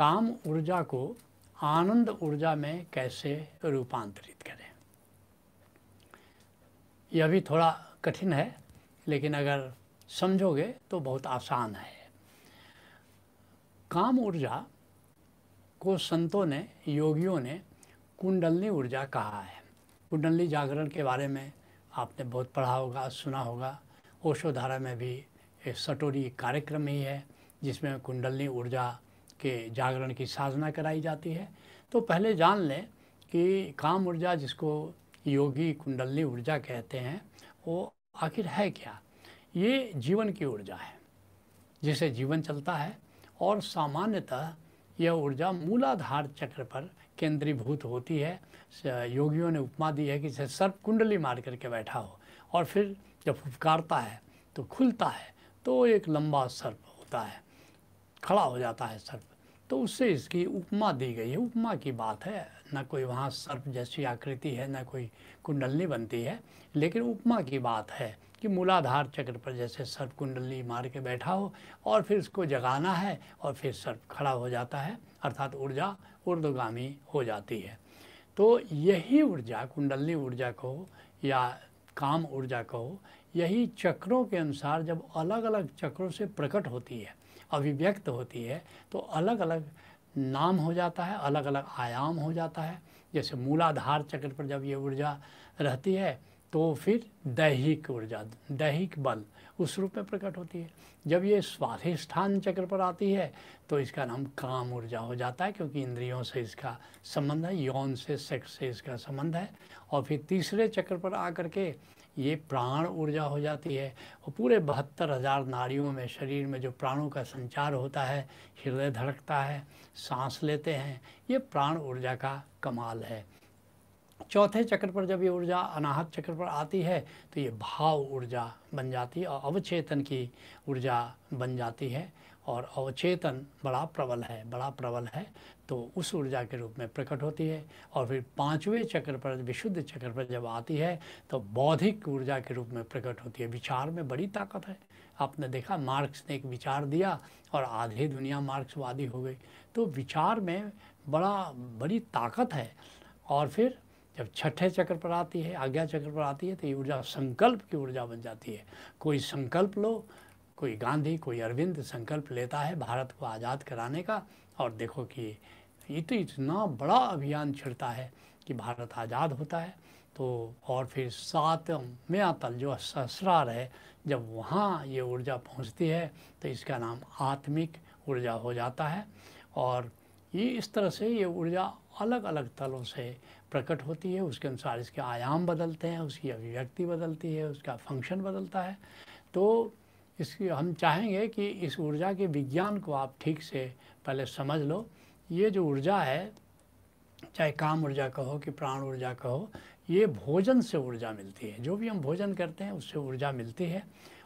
काम ऊर्जा को आनंद ऊर्जा में कैसे रूपांतरित करें? यह भी थोड़ा कठिन है, लेकिन अगर समझोगे तो बहुत आसान है। काम ऊर्जा को संतों ने, योगियों ने कुंडलनी ऊर्जा कहा है। कुंडली जागरण के बारे में आपने बहुत पढ़ा होगा, सुना होगा। ओशोधारा में भी एक सटोरी कार्यक्रम ही है, जिसमें कुंडलनी ऊर्जा के जागरण की साधना कराई जाती है। तो पहले जान लें कि काम ऊर्जा जिसको योगी कुंडली ऊर्जा कहते हैं, वो आखिर है क्या? ये जीवन की ऊर्जा है, जिसे जीवन चलता है और सामान्यतः यह ऊर्जा मूलाधार चक्र पर केंद्रीभूत होती है। योगियों ने उपमा दी है कि जैसे सर्प कुंडली मार करके बैठा हो और फिर जब फुफकारता है तो खुलता है तो एक लंबा सर्प होता है, खड़ा हो जाता है सर्प तो उससे इसकी उपमा दी गई है। उपमा की बात है, न कोई वहाँ सर्प जैसी आकृति है, न कोई कुंडलनी बनती है, लेकिन उपमा की बात है कि मूलाधार चक्र पर जैसे सर्प कुंडली मार के बैठा हो और फिर उसको जगाना है और फिर सर्प खड़ा हो जाता है, अर्थात ऊर्जा ऊर्ध्वगामी हो जाती है। तो यही ऊर्जा कुंडली ऊर्जा कहो या काम ऊर्जा कहो यही चक्रों के अनुसार जब अलग अलग चक्रों से प्रकट होती है अभिव्यक्त होती है तो अलग अलग नाम हो जाता है अलग अलग आयाम हो जाता है। जैसे मूलाधार चक्र पर जब ये ऊर्जा रहती है तो फिर दैहिक ऊर्जा, दैहिक बल उस रूप में प्रकट होती है। जब ये स्वाधिष्ठान चक्र पर आती है तो इसका नाम काम ऊर्जा हो जाता है, क्योंकि इंद्रियों से इसका संबंध है, यौन से, सेक्स से इसका संबंध है। और फिर तीसरे चक्र पर आकर के ये प्राण ऊर्जा हो जाती है। और पूरे बहत्तर हज़ार नारियों में, शरीर में जो प्राणों का संचार होता है, हृदय धड़कता है, सांस लेते हैं, ये प्राण ऊर्जा का कमाल है। चौथे चक्र पर जब ये ऊर्जा, अनाहत चक्र पर आती है तो ये भाव ऊर्जा बन जाती है और अवचेतन की ऊर्जा बन जाती है। और अवचेतन बड़ा प्रबल है, बड़ा प्रबल है तो उस ऊर्जा के रूप में प्रकट होती है। और फिर पाँचवें चक्र पर, विशुद्ध चक्र पर जब आती है तो बौद्धिक ऊर्जा के रूप में प्रकट होती है। विचार में बड़ी ताकत है। आपने देखा, मार्क्स ने एक विचार दिया और आधी दुनिया मार्क्सवादी हो गई तो विचार में बड़ा, बड़ी ताकत है। और फिर जब छठे चक्र पर आती है, आज्ञा चक्र पर आती है तो ये ऊर्जा संकल्प की ऊर्जा बन जाती है। कोई संकल्प लो कोई गांधी, कोई अरविंद संकल्प लेता है भारत को आज़ाद कराने का और देखो कि ये तो इतना बड़ा अभियान छिड़ता है कि भारत आज़ाद होता है। तो और फिर सात में तल जो ससरार है, जब वहाँ ये ऊर्जा पहुँचती है तो इसका नाम आत्मिक ऊर्जा हो जाता है। और ये इस तरह से ये ऊर्जा अलग अलग तलों से प्रकट होती है। उसके अनुसार इसके आयाम बदलते हैं, उसकी अभिव्यक्ति बदलती है, उसका फ़ंक्शन बदलता है। तो इसकी हम चाहेंगे कि इस ऊर्जा के विज्ञान को आप ठीक से पहले समझ लो। ये जो ऊर्जा है, चाहे काम ऊर्जा कहो कि प्राण ऊर्जा कहो ये भोजन से ऊर्जा मिलती है। जो भी हम भोजन करते हैं, उससे ऊर्जा मिलती है।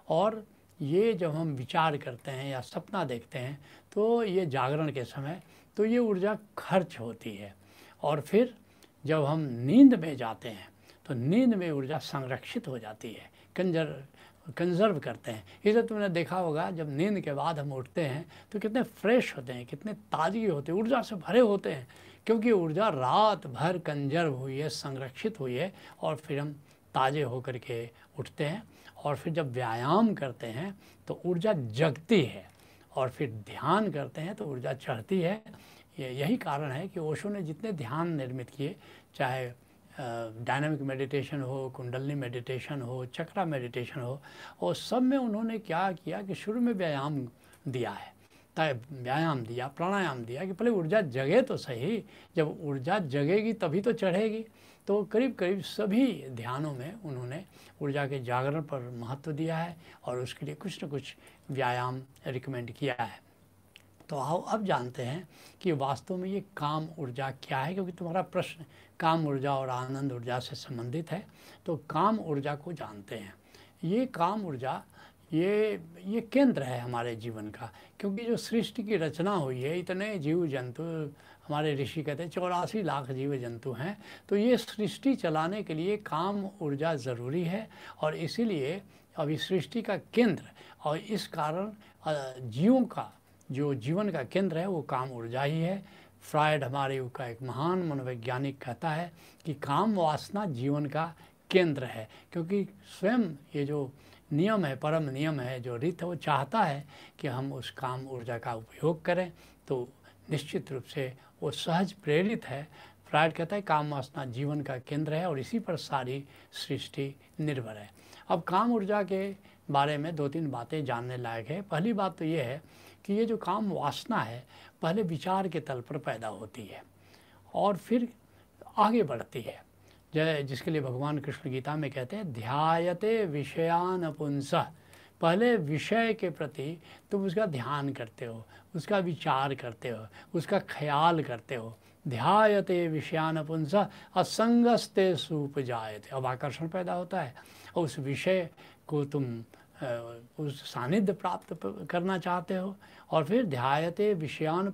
और ये जब हम विचार करते हैं या सपना देखते हैं तो ये जागरण के समय तो ये ऊर्जा खर्च होती है। और फिर जब हम नींद में जाते हैं तो नींद में ऊर्जा संरक्षित हो जाती है। कंजर कंजर्व करते हैं। इसे तुमने देखा होगा, जब नींद के बाद हम उठते हैं तो कितने फ्रेश होते हैं, कितने ताजगी होते हैं, ऊर्जा से भरे होते हैं, क्योंकि ऊर्जा रात भर कंजर्व हुई है, संरक्षित हुई है, और फिर हम ताज़े होकर के उठते हैं, और फिर जब व्यायाम करते हैं तो ऊर्जा जगती है, और फिर ध्यान करते हैं तो ऊर्जा चढ़ती है। यही कारण है कि ओशो ने जितने ध्यान निर्मित किए, चाहे डायनामिक मेडिटेशन हो कुंडलनी मेडिटेशन हो चक्रा मेडिटेशन हो और सब में उन्होंने क्या किया कि शुरू में व्यायाम दिया है। व्यायाम दिया, प्राणायाम दिया कि पहले ऊर्जा जगे तो सही, जब ऊर्जा जगेगी तभी तो चढ़ेगी। तो करीब करीब सभी ध्यानों में उन्होंने ऊर्जा के जागरण पर महत्व दिया है और उसके लिए कुछ न कुछ व्यायाम रिकमेंड किया है। तो आओ, अब जानते हैं कि वास्तव में ये काम ऊर्जा क्या है, क्योंकि तुम्हारा प्रश्न काम ऊर्जा और आनंद ऊर्जा से संबंधित है तो काम ऊर्जा को जानते हैं। ये काम ऊर्जा, ये ये केंद्र है हमारे जीवन का, क्योंकि जो सृष्टि की रचना हुई है, इतने जीव जंतु हमारे ऋषि कहते हैं, चौरासी लाख जीव जंतु हैं तो ये सृष्टि चलाने के लिए काम ऊर्जा ज़रूरी है, और इसीलिए अभी सृष्टि का केंद्र और इस कारण जीवों का जो जीवन का केंद्र है, वो काम ऊर्जा ही है। फ्रायड हमारे युग का एक महान मनोवैज्ञानिक कहता है कि काम वासना जीवन का केंद्र है, क्योंकि स्वयं ये जो नियम है, परम नियम है, जो रीत है, वो चाहता है कि हम उस काम ऊर्जा का उपयोग करें। तो निश्चित रूप से वो सहज प्रेरित है। फ्रायड कहता है, काम वासना जीवन का केंद्र है और इसी पर सारी सृष्टि निर्भर है। अब काम ऊर्जा के बारे में दो तीन बातें जानने लायक है। पहली बात तो ये है कि ये जो काम वासना है, पहले विचार के तल पर पैदा होती है और फिर आगे बढ़ती है। जय, जिसके लिए भगवान कृष्ण गीता में कहते हैं, ध्यायते विषयान पुंस। पहले विषय के प्रति तुम उसका ध्यान करते हो, उसका विचार करते हो, उसका ख्याल करते हो। ध्यायते विषयान पुंस। असंगस्ते सूप जायते। अब आकर्षण पैदा होता है और उस विषय को तुम उस सानिध्य प्राप्त करना चाहते हो। और फिर ध्यायते विषयान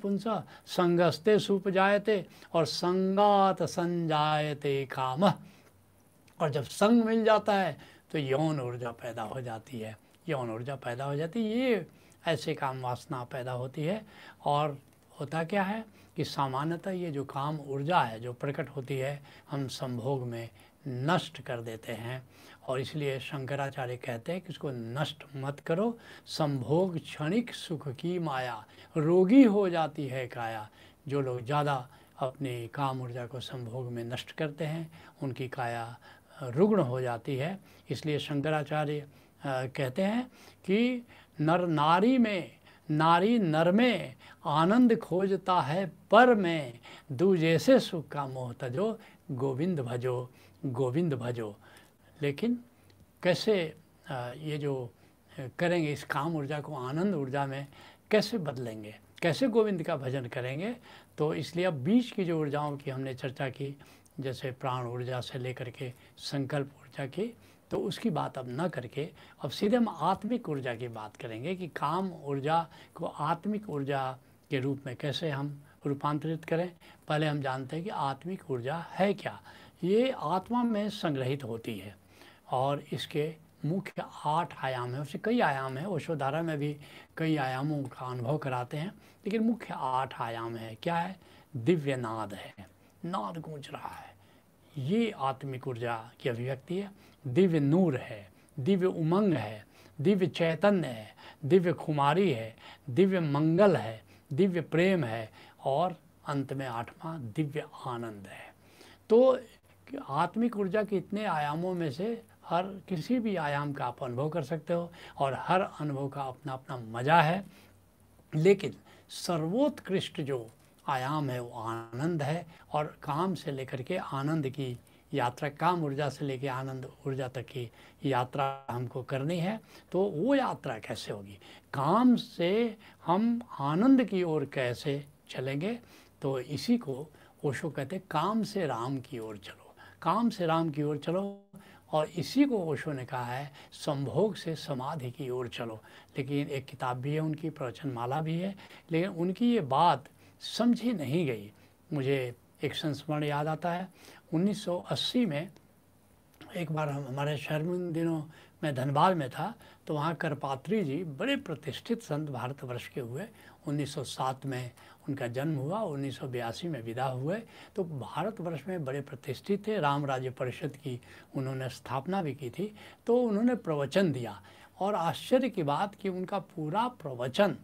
संगस्ते सुप जायते और संगात संजायते काम। और जब संग मिल जाता है तो यौन ऊर्जा पैदा हो जाती है। यौन ऊर्जा पैदा हो जाती है, ये ऐसे काम वासना पैदा होती है। और होता क्या है कि सामान्यतः ये जो काम ऊर्जा है, जो प्रकट होती है, हम संभोग में नष्ट कर देते हैं। और इसलिए शंकराचार्य कहते हैं कि इसको नष्ट मत करो, संभोग क्षणिक सुख की माया, रोगी हो जाती है काया। जो लोग ज़्यादा अपनी काम ऊर्जा को संभोग में नष्ट करते हैं, उनकी काया रुग्ण हो जाती है। इसलिए शंकराचार्य कहते हैं कि नर नारी में, नारी नर में आनंद खोजता है पर में दू जैसे सुख का मोह तजो, गोविंद भजो। गोविंद भजो। लेकिन कैसे ये जो करेंगे इस काम ऊर्जा को, आनंद ऊर्जा में, कैसे बदलेंगे? कैसे गोविंद का भजन करेंगे? तो इसलिए अब बीच की जो ऊर्जाओं की हमने चर्चा की, जैसे प्राण ऊर्जा से लेकर के संकल्प ऊर्जा की तो उसकी बात अब न करके, अब सीधे हम आत्मिक ऊर्जा की बात करेंगे कि काम ऊर्जा को आत्मिक ऊर्जा के रूप में कैसे हम रूपांतरित करें। पहले हम जानते हैं कि आत्मिक ऊर्जा है क्या? ये आत्मा में संग्रहित होती है और इसके मुख्य आठ आयाम है। उससे कई आयाम है। ओशोधारा में भी कई आयामों का अनुभव कराते हैं। लेकिन मुख्य आठ आयाम है। क्या है? दिव्य नाद है। नाद गूंज रहा है। ये आत्मिक ऊर्जा की अभिव्यक्ति है। दिव्य नूर है। दिव्य उमंग है। दिव्य चैतन्य है। दिव्य खुमारी है। दिव्य मंगल है। दिव्य प्रेम है। और अंत में आठवां दिव्य आनंद है। तो आत्मिक ऊर्जा के इतने आयामों में से हर किसी भी आयाम का आप अनुभव कर सकते हो और हर अनुभव का अपना अपना मज़ा है। लेकिन सर्वोत्कृष्ट जो आयाम है, वो आनंद है और काम से लेकर के आनंद की यात्रा, काम ऊर्जा से लेकर आनंद ऊर्जा तक की यात्रा हमको करनी है तो वो यात्रा कैसे होगी? काम से हम आनंद की ओर कैसे चलेंगे? तो इसी को ओशो कहते काम से राम की ओर चलो। काम से राम की ओर चलो। और इसी को ओशो ने कहा है, संभोग से समाधि की ओर चलो। लेकिन एक किताब भी है, उनकी प्रवचन माला भी है। लेकिन उनकी ये बात समझी नहीं गई। मुझे एक संस्मरण याद आता है 1980 में एक बार हम, हमारे शहर में दिनों मैं धनबाद में था तो वहाँ करपात्री जी बड़े प्रतिष्ठित संत भारतवर्ष के हुए 1907 में उनका जन्म हुआ, उन्नीस सौ बयासी में विदा हुए। तो भारतवर्ष में बड़े प्रतिष्ठित थे। राम राज्य परिषद की उन्होंने स्थापना भी की थी। तो उन्होंने प्रवचन दिया। और आश्चर्य की बात कि उनका पूरा प्रवचन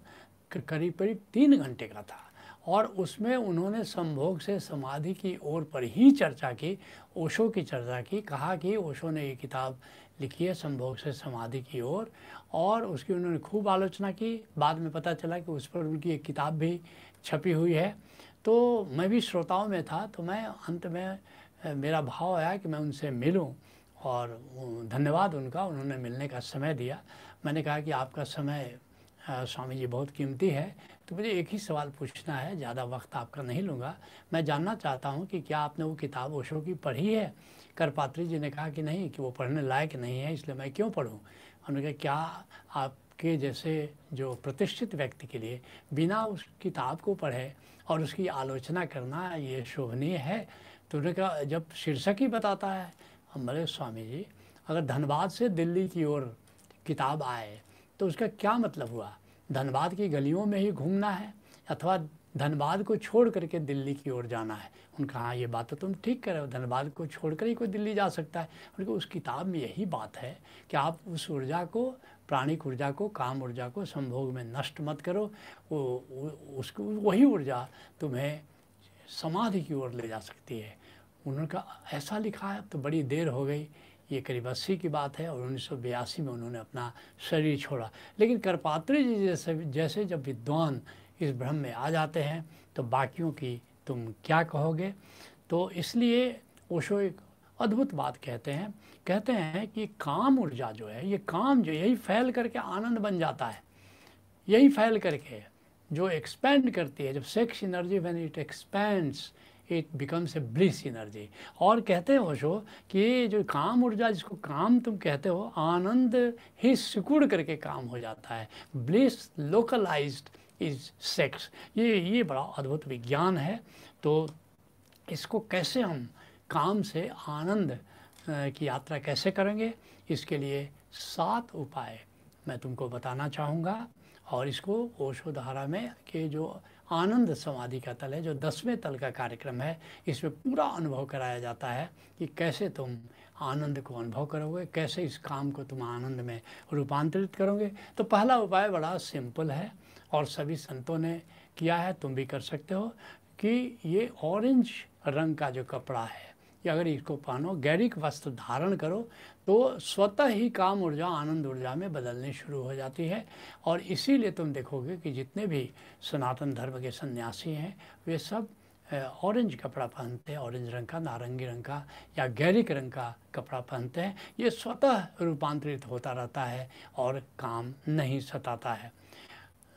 करीब करीब तीन घंटे का था। और उसमें उन्होंने संभोग से समाधि की ओर पर ही चर्चा की, ओशो की चर्चा की, कहा कि ओशो ने ये किताब लिखी है, संभोग से समाधि की ओर। और उसकी उन्होंने खूब आलोचना की। बाद में पता चला कि उस पर उनकी एक किताब भी छपी हुई है। तो मैं भी श्रोताओं में था तो मैं अंत में मेरा भाव आया कि मैं उनसे मिलूं और धन्यवाद उनका, उन्होंने मिलने का समय दिया। मैंने कहा कि आपका समय स्वामी जी बहुत कीमती है तो मुझे एक ही सवाल पूछना है, ज़्यादा वक्त आपका नहीं लूँगा। मैं जानना चाहता हूँ कि क्या आपने वो किताब ओशो की पढ़ी है? करपात्री जी ने कहा कि नहीं, कि वो पढ़ने लायक नहीं है, इसलिए मैं क्यों पढ़ूँ? उन्होंने कहा, क्या आपके जैसे जो प्रतिष्ठित व्यक्ति के लिए बिना उस किताब को पढ़े और उसकी आलोचना करना ये शोभनीय है। तो उन्होंने कहा, जब शीर्षक ही बताता है बोले, स्वामी जी, अगर धनबाद से दिल्ली की ओर किताब आए तो उसका क्या मतलब हुआ? धनबाद की गलियों में ही घूमना है अथवा धनबाद को छोड़ करके दिल्ली की ओर जाना है? उनका हाँ ये बात तो तुम ठीक कर रहे हो। धनबाद को छोड़कर ही कोई दिल्ली जा सकता है। उनकी उस किताब में यही बात है कि आप उस ऊर्जा को प्राणिक ऊर्जा को, काम ऊर्जा को, संभोग में नष्ट मत करो। वो उसको, वही ऊर्जा तुम्हें समाधि की ओर ले जा सकती है। उनका ऐसा लिखा है तो बड़ी देर हो गई। ये करीब अस्सी की बात है और उन्नीस सौ बयासी में उन्होंने अपना शरीर छोड़ा। लेकिन करपात्री जी जैसे जैसे जब विद्वान इस भ्रम में आ जाते हैं तो बाकियों की तुम क्या कहोगे? तो इसलिए ओशो एक अद्भुत बात कहते हैं। कहते हैं कि काम ऊर्जा जो है, ये काम जो यही फैल करके आनंद बन जाता है। यही फैल करके जो एक्सपेंड करती है, जब sex energy when it expends it becomes a bliss energy और कहते हैं ओशो कि जो काम ऊर्जा, जिसको काम तुम कहते हो, आनंद ही सिकुड़ करके काम हो जाता है। ब्लिस लोकलाइज्ड इज़ सेक्स ये ये बड़ा अद्भुत विज्ञान है। तो इसको कैसे हम काम से आनंद की यात्रा कैसे करेंगे, इसके लिए सात उपाय मैं तुमको बताना चाहूँगा। और इसको ओशोधारा में के जो आनंद समाधि का तल है, जो दसवें तल का कार्यक्रम है, इसमें पूरा अनुभव कराया जाता है कि कैसे तुम आनंद को अनुभव करोगे, कैसे इस काम को तुम आनंद में रूपांतरित करोगे। तो पहला उपाय बड़ा सिंपल है, और सभी संतों ने किया है, तुम भी कर सकते हो, कि ये ऑरेंज रंग का जो कपड़ा है कि अगर इसको पहनो, गैरिक वस्त्र धारण करो तो स्वतः ही काम ऊर्जा, आनंद ऊर्जा में बदलनी शुरू हो जाती है। और इसीलिए तुम देखोगे कि जितने भी सनातन धर्म के सन्यासी हैं, वे सब ऑरेंज कपड़ा पहनते हैं ऑरेंज रंग का, नारंगी रंग का या गैरिक रंग का कपड़ा पहनते हैं। ये स्वतः रूपांतरित होता रहता है और काम नहीं सताता है।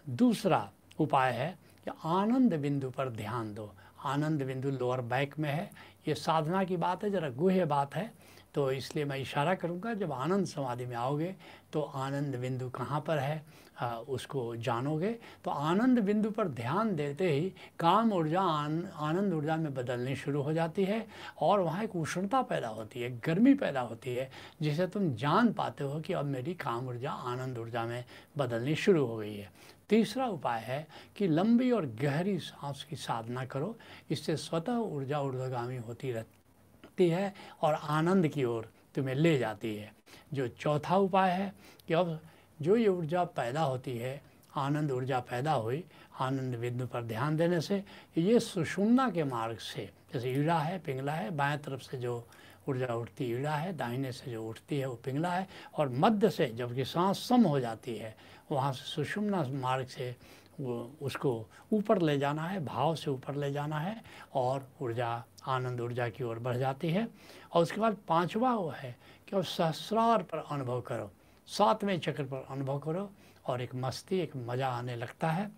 दूसरा उपाय है कि आनंद बिंदु पर ध्यान दो। आनंद बिंदु लोअर बैक में है ये साधना की बात है ज़रा गुह्य बात है तो इसलिए मैं इशारा करूँगा जब आनंद समाधि में आओगे तो आनंद बिंदु कहाँ पर है आ, उसको जानोगे। तो आनंद बिंदु पर ध्यान देते ही काम ऊर्जा आन, आनंद ऊर्जा में बदलनी शुरू हो जाती है और वहाँ एक उष्णता पैदा होती है गर्मी पैदा होती है जिसे तुम जान पाते हो कि अब मेरी काम ऊर्जा आनंद ऊर्जा में बदलनी शुरू हो गई है। तीसरा उपाय है कि लंबी और गहरी सांस की साधना करो। इससे स्वतः ऊर्जा ऊर्ध्वगामी होती रहती है और आनंद की ओर तुम्हें ले जाती है। जो चौथा उपाय है कि अब जो ये ऊर्जा पैदा होती है, आनंद ऊर्जा पैदा हुई, आनंद बिंदु पर ध्यान देने से, ये सुषुम्ना के मार्ग से, जैसे ईड़ा है, पिंगला है, बाएँ तरफ़ से जो ऊर्जा उठती ईड़ा है, दाहिने से जो उठती है वो पिंगला है और मध्य से जबकि सांस सम हो जाती है, वहाँ से सुषुम्ना मार्ग से वो उसको ऊपर ले जाना है, भाव से ऊपर ले जाना है और ऊर्जा, आनंद ऊर्जा की ओर बढ़ जाती है। और उसके बाद पांचवा वो है कि अब सहस्रार पर अनुभव करो, सातवें चक्र पर अनुभव करो और एक मस्ती, एक मज़ा आने लगता है।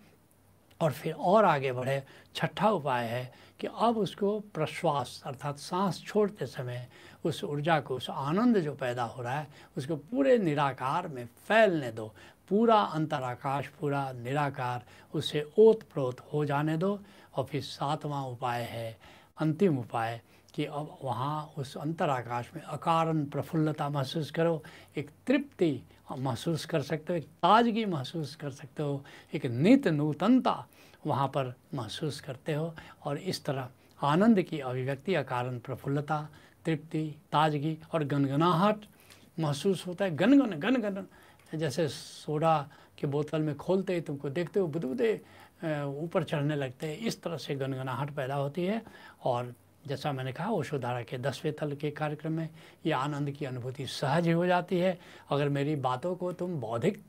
और फिर और आगे बढ़े। छठा उपाय है कि अब उसको प्रश्वास अर्थात सांस छोड़ते समय उस ऊर्जा को, उस आनंद जो पैदा हो रहा है, उसको पूरे निराकार में फैलने दो। पूरा अंतराकाश, पूरा निराकार उसे ओत प्रोत हो जाने दो। और फिर सातवां उपाय है, अंतिम उपाय कि अब वहाँ उस अंतराकाश में अकारण प्रफुल्लता महसूस करो, एक तृप्ति महसूस कर सकते हो, एक ताजगी महसूस कर सकते हो, एक नित नूतनता वहाँ पर महसूस करते हो और इस तरह आनंद की अभिव्यक्ति, अकारण प्रफुल्लता, तृप्ति, ताजगी और गनगनाहट महसूस होता है। गनगन गन गन जैसे सोडा के बोतल में खोलते ही तुमको देखते हो, बुदबुदे ऊपर चढ़ने लगते हैं। इस तरह से गनगनाहट पैदा होती है और जैसा मैंने कहा ओशोधारा के दसवें तल के कार्यक्रम में ये आनंद की अनुभूति सहज ही हो जाती है। अगर मेरी बातों को तुम बौद्धिक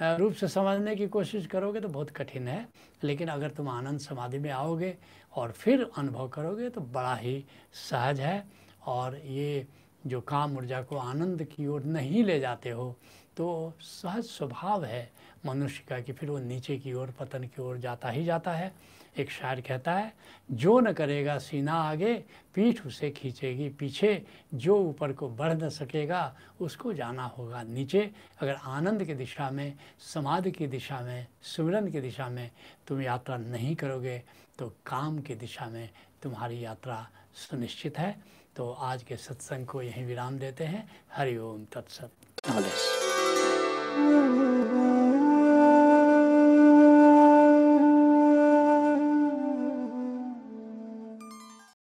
रूप से समझने की कोशिश करोगे तो बहुत कठिन है। लेकिन अगर तुम आनंद समाधि में आओगे और फिर अनुभव करोगे तो बड़ा ही सहज है। और ये जो काम ऊर्जा को आनंद की ओर नहीं ले जाते हो तो सहज स्वभाव है मनुष्य का कि फिर वो नीचे की ओर, पतन की ओर जाता ही जाता है। एक शायर कहता है, जो न करेगा सीना आगे, पीठ उसे खींचेगी। पीछे जो ऊपर को बढ़ न सकेगा, उसको जाना होगा। नीचे अगर आनंद की दिशा में, समाधि की दिशा में, सुमिरन की दिशा में तुम यात्रा नहीं करोगे तो काम की दिशा में तुम्हारी यात्रा सुनिश्चित है। तो आज के सत्संग को यहीं विराम देते हैं। हरिओम तत्सत। Mm-hmm.